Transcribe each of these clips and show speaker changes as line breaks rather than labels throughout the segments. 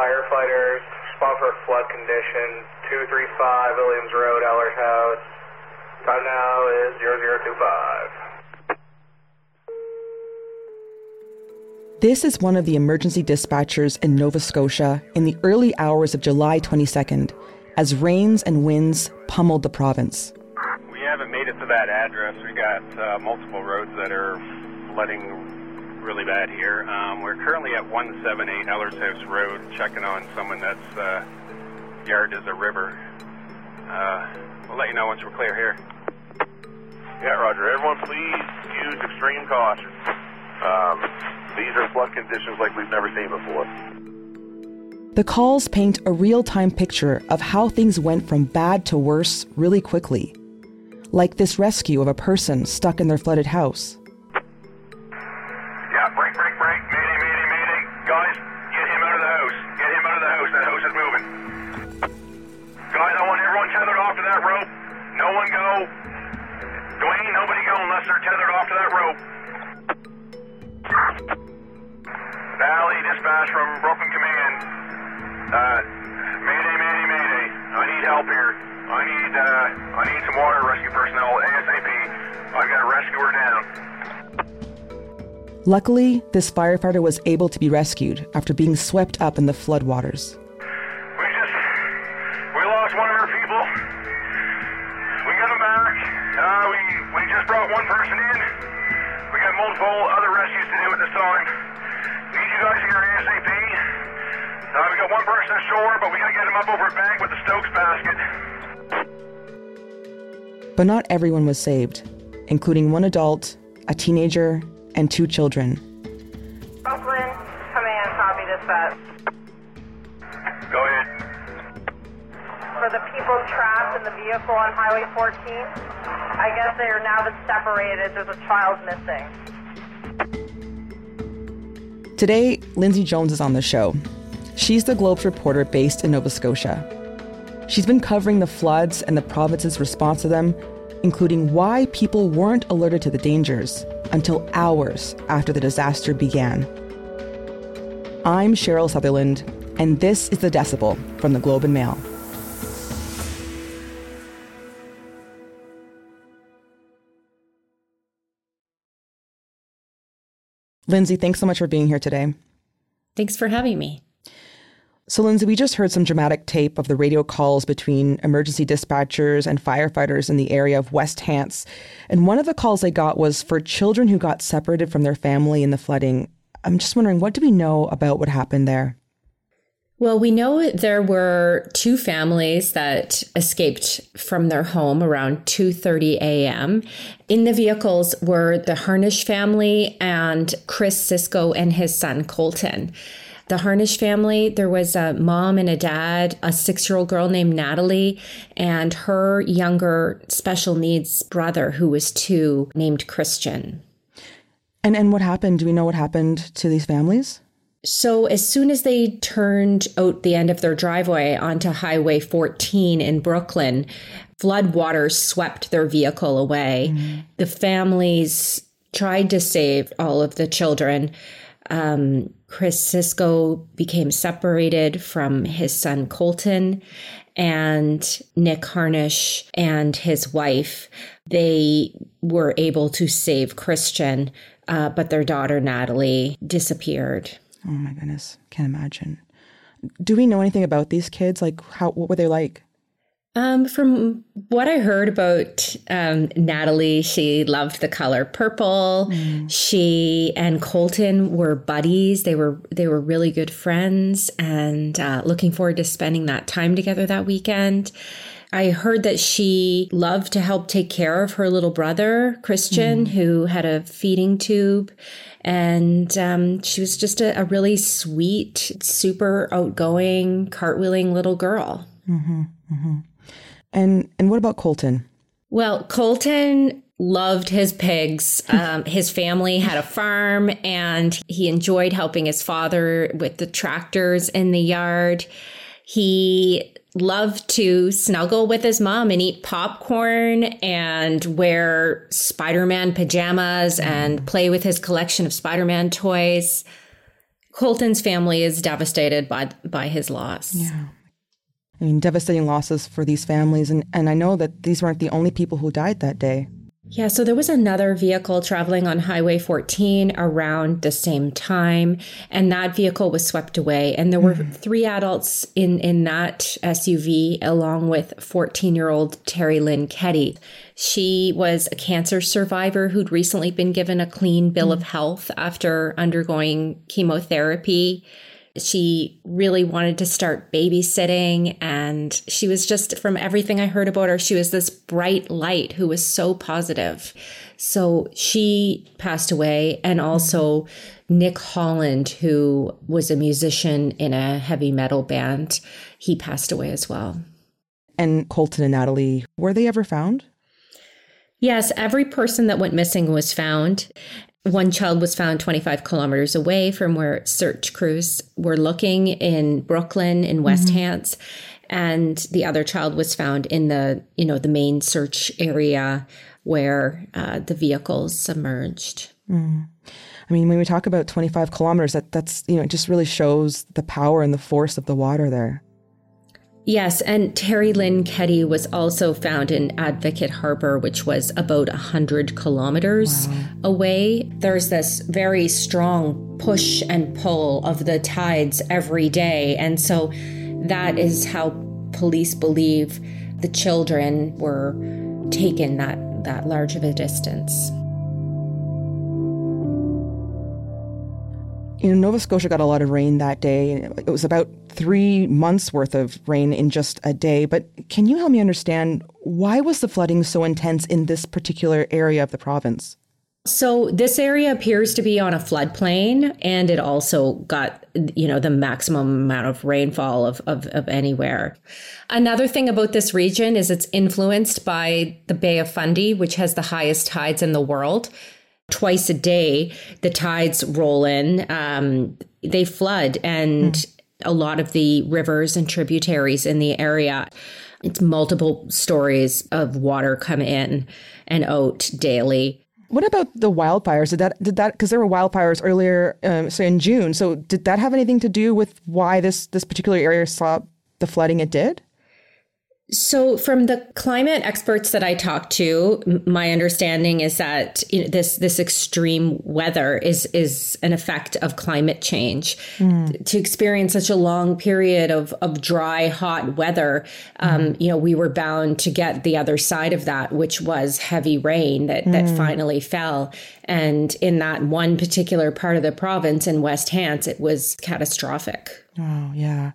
firefighters, spot for flood condition, 235 Williams Road, Ellershouse. Time now is 0025.
This is one of the emergency dispatchers in Nova Scotia in the early hours of July 22nd as rains and winds pummeled the province.
We haven't made it to that address. We got uh, multiple roads that are flooding really bad here. Um, we're currently at 178 Ellershouse Road, checking on someone that's uh, yard is a river. Uh, we'll let you know once we're clear here.
Yeah, Roger. Everyone, please use extreme caution. Um, these are flood conditions like we've never seen before.
The calls paint a real time picture of how things went from bad to worse really quickly. Like this rescue of a person stuck in their flooded house.
Dispatch from Brooklyn Command. Uh, mayday, mayday, mayday. I need help here. I need, uh, I need some water rescue personnel ASAP. I've got a rescuer down.
Luckily, this firefighter was able to be rescued after being swept up in the floodwaters.
But
not everyone was saved, including one adult, a teenager, and two children.
Oakland, command, copy dispatch.
Go ahead.
For the people trapped in the vehicle on Highway 14, I guess they are now been separated. There's a child missing.
Today, Lindsay Jones is on the show. She's the Globes reporter based in Nova Scotia. She's been covering the floods and the province's response to them, including why people weren't alerted to the dangers until hours after the disaster began. I'm Cheryl Sutherland, and this is The Decibel from the Globe and Mail. Lindsay, thanks so much for being here today.
Thanks for having me.
So, Lindsay, we just heard some dramatic tape of the radio calls between emergency dispatchers and firefighters in the area of West Hants. And one of the calls they got was for children who got separated from their family in the flooding. I'm just wondering, what do we know about what happened there?
Well, we know there were two families that escaped from their home around 2:30 a.m. In the vehicles were the Harnish family and Chris Sisco and his son Colton. The Harnish family, there was a mom and a dad, a six year old girl named Natalie, and her younger special needs brother, who was two, named Christian.
And, and what happened? Do we know what happened to these families?
So, as soon as they turned out the end of their driveway onto Highway 14 in Brooklyn, flood waters swept their vehicle away. Mm-hmm. The families tried to save all of the children. Um, Chris Sisco became separated from his son Colton and Nick Harnish and his wife. They were able to save Christian, uh, but their daughter Natalie disappeared.
Oh my goodness, can't imagine. Do we know anything about these kids? Like, how what were they like?
Um, from what I heard about um, Natalie, she loved the color purple. Mm. She and Colton were buddies. They were they were really good friends, and uh, looking forward to spending that time together that weekend. I heard that she loved to help take care of her little brother, Christian, mm. who had a feeding tube. And um, she was just a, a, really sweet, super outgoing, cartwheeling little girl.
Mm-hmm, mm-hmm. And and what about Colton?
Well, Colton loved his pigs. Um, his family had a farm, and he enjoyed helping his father with the tractors in the yard. He loved to snuggle with his mom and eat popcorn and wear Spider Man pajamas and play with his collection of Spider Man toys. Colton's family is devastated by by his loss.
Yeah. I mean, devastating losses for these families. And, and I know that these weren't the only people who died that day.
Yeah, so there was another vehicle traveling on Highway 14 around the same time, and that vehicle was swept away. And there were mm-hmm. three adults in, in that SUV, along with 14 year old Terri-Lynn Keddy. She was a cancer survivor who'd recently been given a clean bill mm-hmm. of health after undergoing chemotherapy. She really wanted to start babysitting. And she was just, from everything I heard about her, she was this bright light who was so positive. So she passed away. And also Nick Holland, who was a musician in a heavy metal band, he passed away as well.
And Colton and Natalie, were they ever found?
Yes, every person that went missing was found. One child was found 25 kilometers away from where search crews were looking in Brooklyn, in West mm-hmm. Hants, and the other child was found in the you know the main search area where uh, the vehicles submerged.
Mm. I mean, when we talk about 25 kilometers, that that's you know it just really shows the power and the force of the water there.
Yes, and Terri-Lynn Keddy was also found in Advocate Harbor, which was about 100 kilometers wow. away. There's this very strong push and pull of the tides every day. And so that is how police believe the children were taken that, that large of a distance.
You know, Nova Scotia got a lot of rain that day. It was about three months worth of rain in just a day. But can you help me understand why was the flooding so intense in this particular area of the province?
So this area appears to be on a floodplain, and it also got you know the maximum amount of rainfall of, of, of anywhere. Another thing about this region is it's influenced by the Bay of Fundy, which has the highest tides in the world twice a day the tides roll in um, they flood and mm. a lot of the rivers and tributaries in the area it's multiple stories of water come in and out daily.
What about the wildfires? Did that did that because there were wildfires earlier um, so in june. So did that have anything to do with why this this particular area saw the flooding it did
so, from the climate experts that I talked to, my understanding is that you know, this this extreme weather is is an effect of climate change. Mm. To experience such a long period of of dry, hot weather, um, mm. you know, we were bound to get the other side of that, which was heavy rain that mm. that hmm. finally fell. And in that one particular part of the province in West Hants, it was catastrophic.
Oh yeah.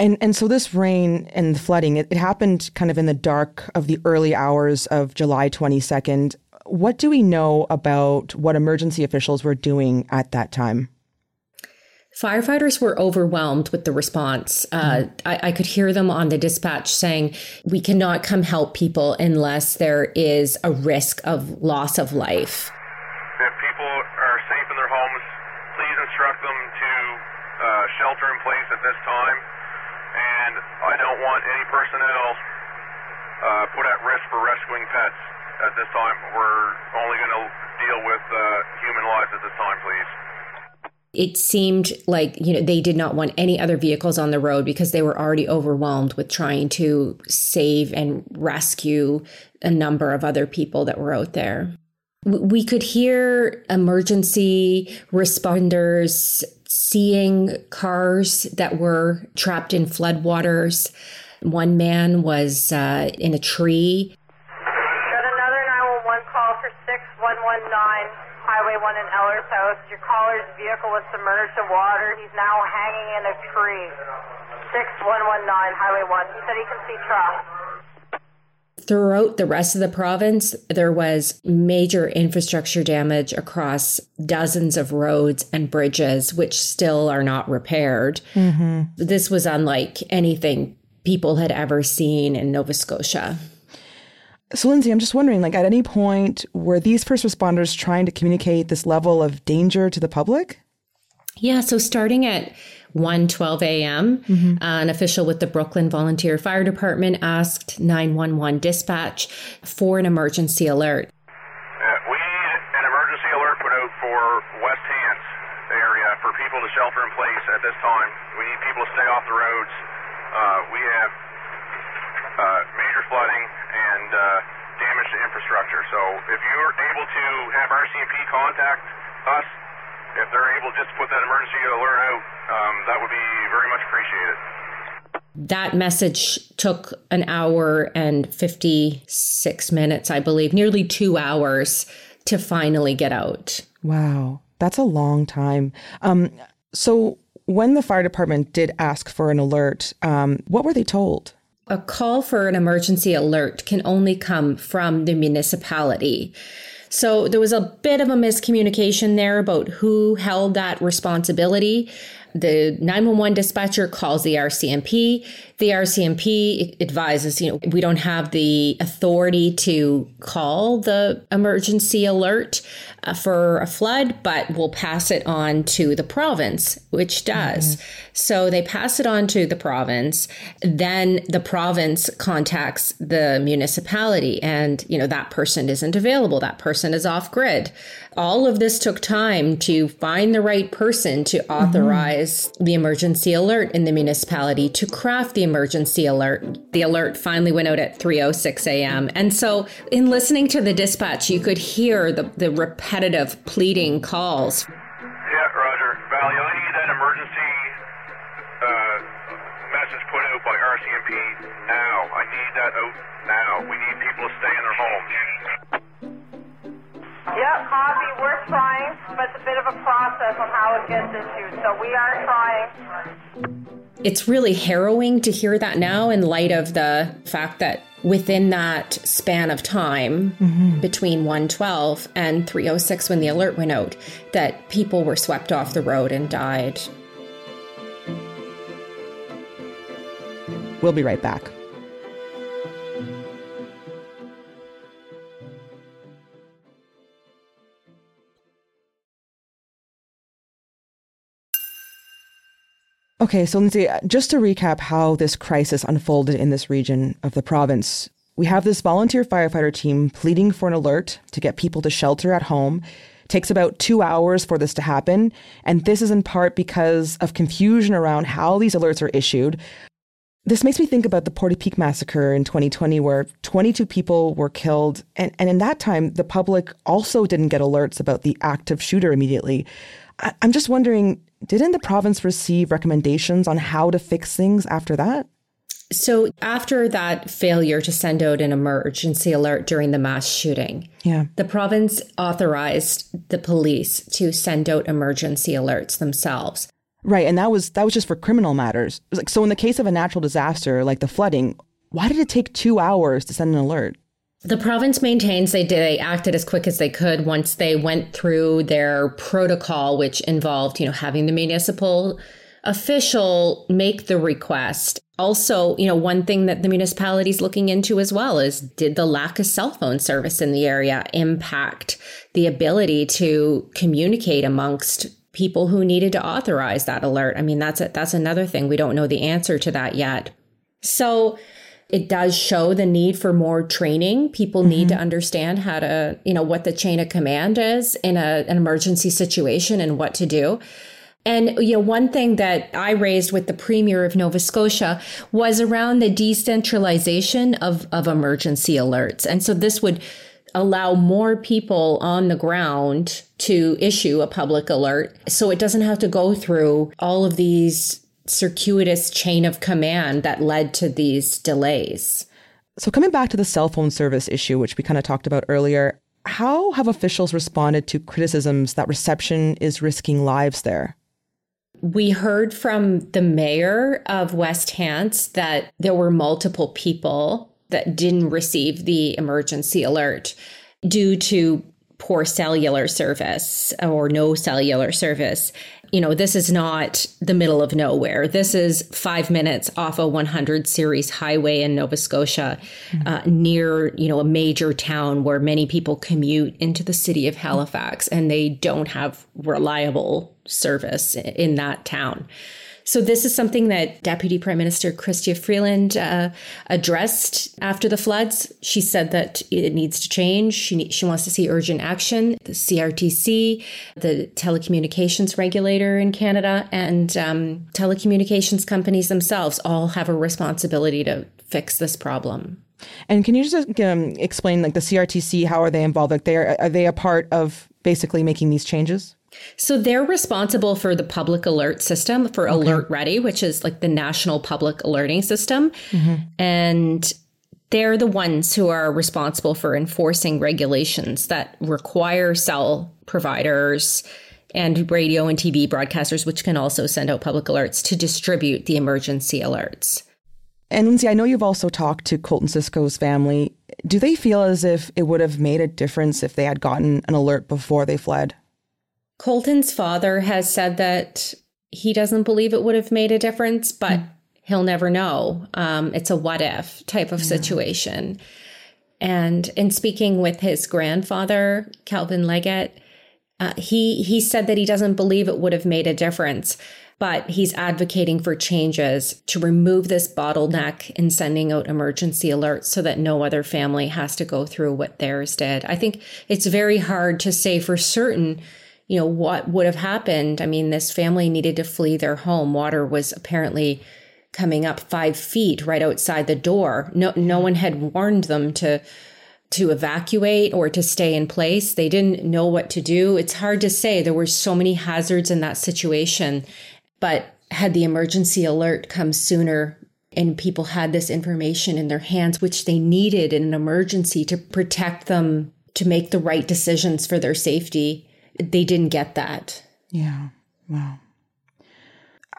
And and so this rain and the flooding, it, it happened kind of in the dark of the early hours of July 22nd. What do we know about what emergency officials were doing at that time?
Firefighters were overwhelmed with the response. Uh, mm. I, I, could hear them on the dispatch saying, We cannot come help people unless there is a risk of loss of life.
If people are safe in their homes, please instruct them to uh, shelter in place at this time and I don't want any personnel uh, put at risk for rescuing pets at this time. We're only going to deal with uh, human lives at this time, please.
It seemed like you know they did not want any other vehicles on the road because they were already overwhelmed with trying to save and rescue a number of other people that were out there. We could hear emergency responders seeing cars that were trapped in floodwaters. One man was uh, in a tree.
Got another 911 call for 6119 Highway 1 in Ellershouse. Your caller's vehicle was submerged in water. He's now hanging in a tree. 6119 Highway 1. He said he can see tracks.
Throughout the rest of the province, there was major infrastructure damage across dozens of roads and bridges, which still are not repaired. Mm-hmm. This was unlike anything people had ever seen in Nova Scotia.
So, Lindsay, I'm just wondering, like, at any point, were these first responders trying to communicate this level of danger to the public?
Yeah. So, starting at 1:12 a.m. Mm-hmm. Uh, an official with the Brooklyn Volunteer Fire Department asked 911 dispatch for an emergency alert.
Uh, we need an emergency alert put out for West Hants area for people to shelter in place at this time. We need people to stay off the roads. Uh, we have uh, major flooding and uh, damage to infrastructure. So if you're able to have RCMP contact us, if they're able to just to put that emergency alert out, um, that would be very much appreciated.
That message took an hour and 56 minutes, I believe, nearly two hours to finally get out.
Wow, that's a long time. Um, so, when the fire department did ask for an alert, um, what were they told?
A call for an emergency alert can only come from the municipality. So there was a bit of a miscommunication there about who held that responsibility. The 911 dispatcher calls the RCMP. The RCMP advises, you know, we don't have the authority to call the emergency alert uh, for a flood, but we'll pass it on to the province, which does. Mm-hmm. So they pass it on to the province. Then the province contacts the municipality and, you know, that person isn't available. That person is off grid. All of this took time to find the right person to mm-hmm. authorize mm-hmm. the emergency alert in the municipality to craft the emergency alert. The alert finally went out at 3:06 a.m. And so in listening to the dispatch, you could hear the, the repetitive pleading calls.
Yeah, Roger. Valley, I need that emergency uh, message put out by RCMP now. I need that out now. We need people to stay in their homes.
Yep, copy. We're trying, but it's a bit of a process on how it gets issued. So we are trying.
It's really harrowing to hear that now in light of the fact that within that span of time mm-hmm. between 112 and 306 when the alert went out that people were swept off the road and died.
We'll be right back. Okay, so Lindsay, just to recap how this crisis unfolded in this region of the province, we have this volunteer firefighter team pleading for an alert to get people to shelter at home. It takes about two hours for this to happen, and this is in part because of confusion around how these alerts are issued. This makes me think about the Portapique massacre in 2020, where 22 people were killed. And, and in that time, the public also didn't get alerts about the active shooter immediately. I, I'm just wondering didn't the province receive recommendations on how to fix things after that?
So, after that failure to send out an emergency alert during the mass shooting,
yeah.
the province authorized the police to send out emergency alerts themselves.
Right, and that was that was just for criminal matters. Like so in the case of a natural disaster like the flooding, why did it take 2 hours to send an alert?
The province maintains they did they acted as quick as they could once they went through their protocol, which involved, you know, having the municipal official make the request. Also, you know, one thing that the municipality is looking into as well is did the lack of cell phone service in the area impact the ability to communicate amongst people who needed to authorize that alert? I mean, that's a, that's another thing. We don't know the answer to that yet. So, it does show the need for more training. People mm-hmm. need to understand how to, you know, what the chain of command is in a, an emergency situation and what to do. And you know, one thing that I raised with the premier of Nova Scotia was around the decentralization of, of emergency alerts. And so this would allow more people on the ground to issue a public alert so it doesn't have to go through all of these circuitous chain of command that led to these delays.
So, coming back to the cell phone service issue, which we kind of talked about earlier, how have officials responded to criticisms that reception is risking lives there?
We heard from the mayor of West Hants that there were multiple people that didn't receive the emergency alert due to poor cellular service or no cellular service you know, this is not the middle of nowhere. This is five minutes off a 100 series highway in Nova Scotia, mm-hmm. uh, near, you know, a major town where many people commute into the city of Halifax and they don't have reliable service in that town. So, this is something that Deputy Prime Minister Chrystia Freeland uh, addressed after the floods. She said that it needs to change. She, ne- she wants to see urgent action. The CRTC, the telecommunications regulator in Canada, and um, telecommunications companies themselves all have a responsibility to fix this problem.
And can you just um, explain, like the CRTC, how are they involved? Like, they are, are they a part of basically making these changes?
So they're responsible for the public alert system for okay. Alert Ready, which is like the national public alerting system. Mm-hmm. And they're the ones who are responsible for enforcing regulations that require cell providers and radio and TV broadcasters, which can also send out public alerts to distribute the emergency alerts.
And Lindsay, I know you've also talked to Colton Sisco's family. Do they feel as if it would have made a difference if they had gotten an alert before they fled?
Colton's father has said that he doesn't believe it would have made a difference, but mm. he'll never know. Um, it's a what if type of yeah. situation. And in speaking with his grandfather, Calvin Leggett, uh, he he said that he doesn't believe it would have made a difference, but he's advocating for changes to remove this bottleneck in sending out emergency alerts so that no other family has to go through what theirs did. I think it's very hard to say for certain you know, what would have happened. I mean, this family needed to flee their home. Water was apparently coming up five feet right outside the door. No, no one had warned them to to evacuate or to stay in place. They didn't know what to do. It's hard to say. There were so many hazards in that situation. But had the emergency alert come sooner and people had this information in their hands, which they needed in an emergency to protect them, to make the right decisions for their safety, they didn't get that.
Yeah. Wow.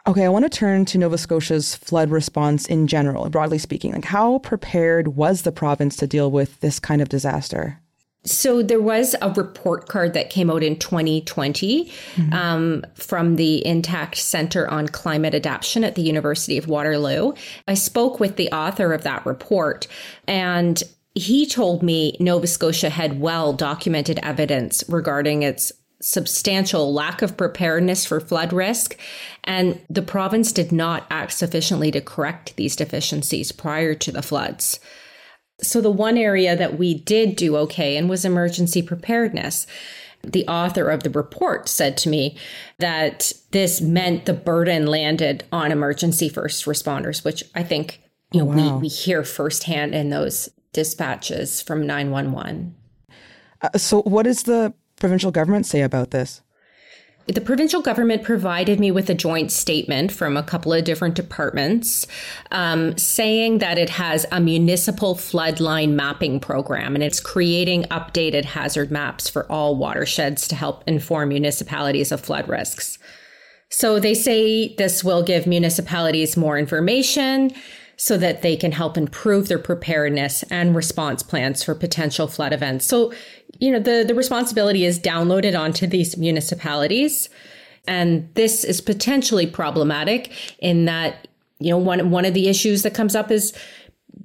Okay, I want to turn to Nova Scotia's flood response in general, broadly speaking. Like, how prepared was the province to deal with this kind of disaster?
So there was a report card that came out in 2020 mm-hmm. um, from the Intact Center on Climate Adaptation at the University of Waterloo. I spoke with the author of that report, and he told me Nova Scotia had well documented evidence regarding its substantial lack of preparedness for flood risk, and the province did not act sufficiently to correct these deficiencies prior to the floods. So, the one area that we did do okay in was emergency preparedness. The author of the report said to me that this meant the burden landed on emergency first responders, which I think you know, wow. we, we hear firsthand in those dispatches from 911.
Uh, so, what is the provincial government say about this?
The provincial government provided me with a joint statement from a couple of different departments um, saying that it has a municipal floodline mapping program and it's creating updated hazard maps for all watersheds to help inform municipalities of flood risks. So they say this will give municipalities more information so that they can help improve their preparedness and response plans for potential flood events. So, you know, the, the responsibility is downloaded onto these municipalities. And this is potentially problematic in that, you know, one, one of the issues that comes up is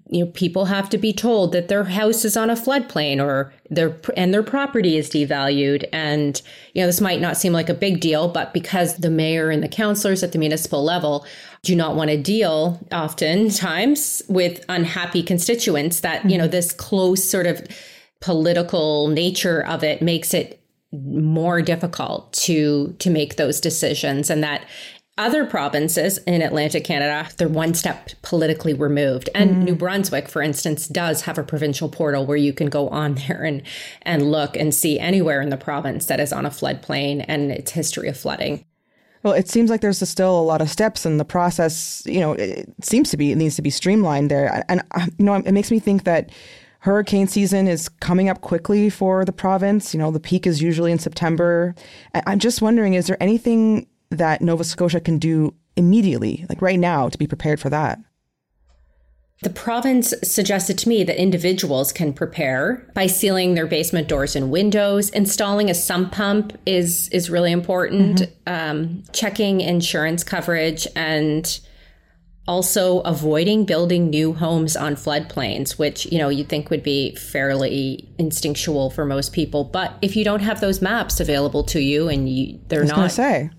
you know people have to be told that their house is on a floodplain or their and their property is devalued and you know this might not seem like a big deal but because the mayor and the councillors at the municipal level do not want to deal oftentimes with unhappy constituents that mm-hmm. you know mm-hmm. this close sort of political nature of it makes it more difficult to to make those decisions and that other provinces in Atlantic Canada, they're one step politically removed. And mm. New Brunswick, for instance, does have a provincial portal where you can go on there and, and look and see anywhere in the province that is on a floodplain and its history of flooding.
Well, it seems like there's still a lot of steps in the process. You know, it seems to be, it needs to be streamlined there. And, uh, you know, it makes me think that hurricane season is coming up quickly for the province. You know, the peak is usually in September. I'm just wondering, is there anything that Nova Scotia can do immediately, like right now, to be prepared for that?
The province suggested to me that individuals can prepare by sealing their basement doors and windows. Installing a sump pump is is really important. Mm-hmm. Um, checking insurance coverage and also avoiding building new homes on floodplains, which you know you'd think would be fairly instinctual for most people. But if you don't have those maps available to you and you, they're not
say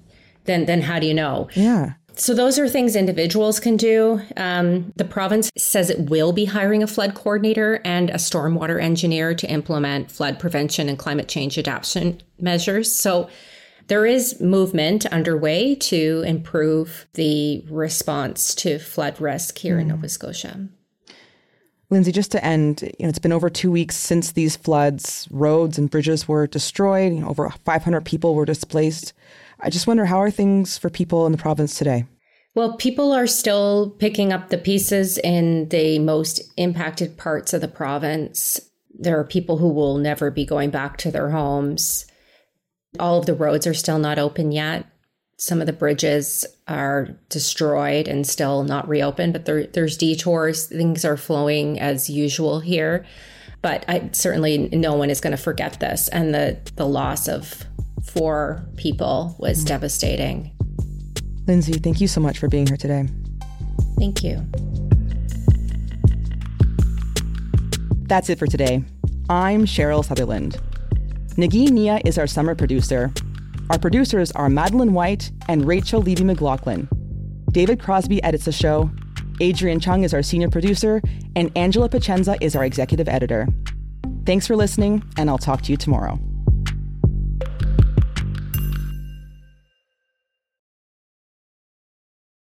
then then how do you know?
Yeah.
So, those are things individuals can do. Um, the province says it will be hiring a flood coordinator and a stormwater engineer to implement flood prevention and climate change adaptation measures. So, there is movement underway to improve the response to flood risk here mm. in Nova Scotia.
Lindsay, just to end, you know, it's been over two weeks since these floods, roads and bridges were destroyed. You know, over 500 people were displaced. I just wonder how are things for people in the province today?
Well, people are still picking up the pieces in the most impacted parts of the province. There are people who will never be going back to their homes. All of the roads are still not open yet. Some of the bridges are destroyed and still not reopened, but there, there's detours. Things are flowing as usual here. But I, certainly no one is going to forget this. And the, the loss of four people was mm-hmm. devastating.
Lindsay, thank you so much for being here today.
Thank you.
That's it for today. I'm Cheryl Sutherland. Nagin Nia is our summer producer. Our producers are Madeline White and Rachel Levy McLaughlin. David Crosby edits the show. Adrian Chung is our senior producer, and Angela Pacienza is our executive editor. Thanks for listening, and I'll talk to you tomorrow.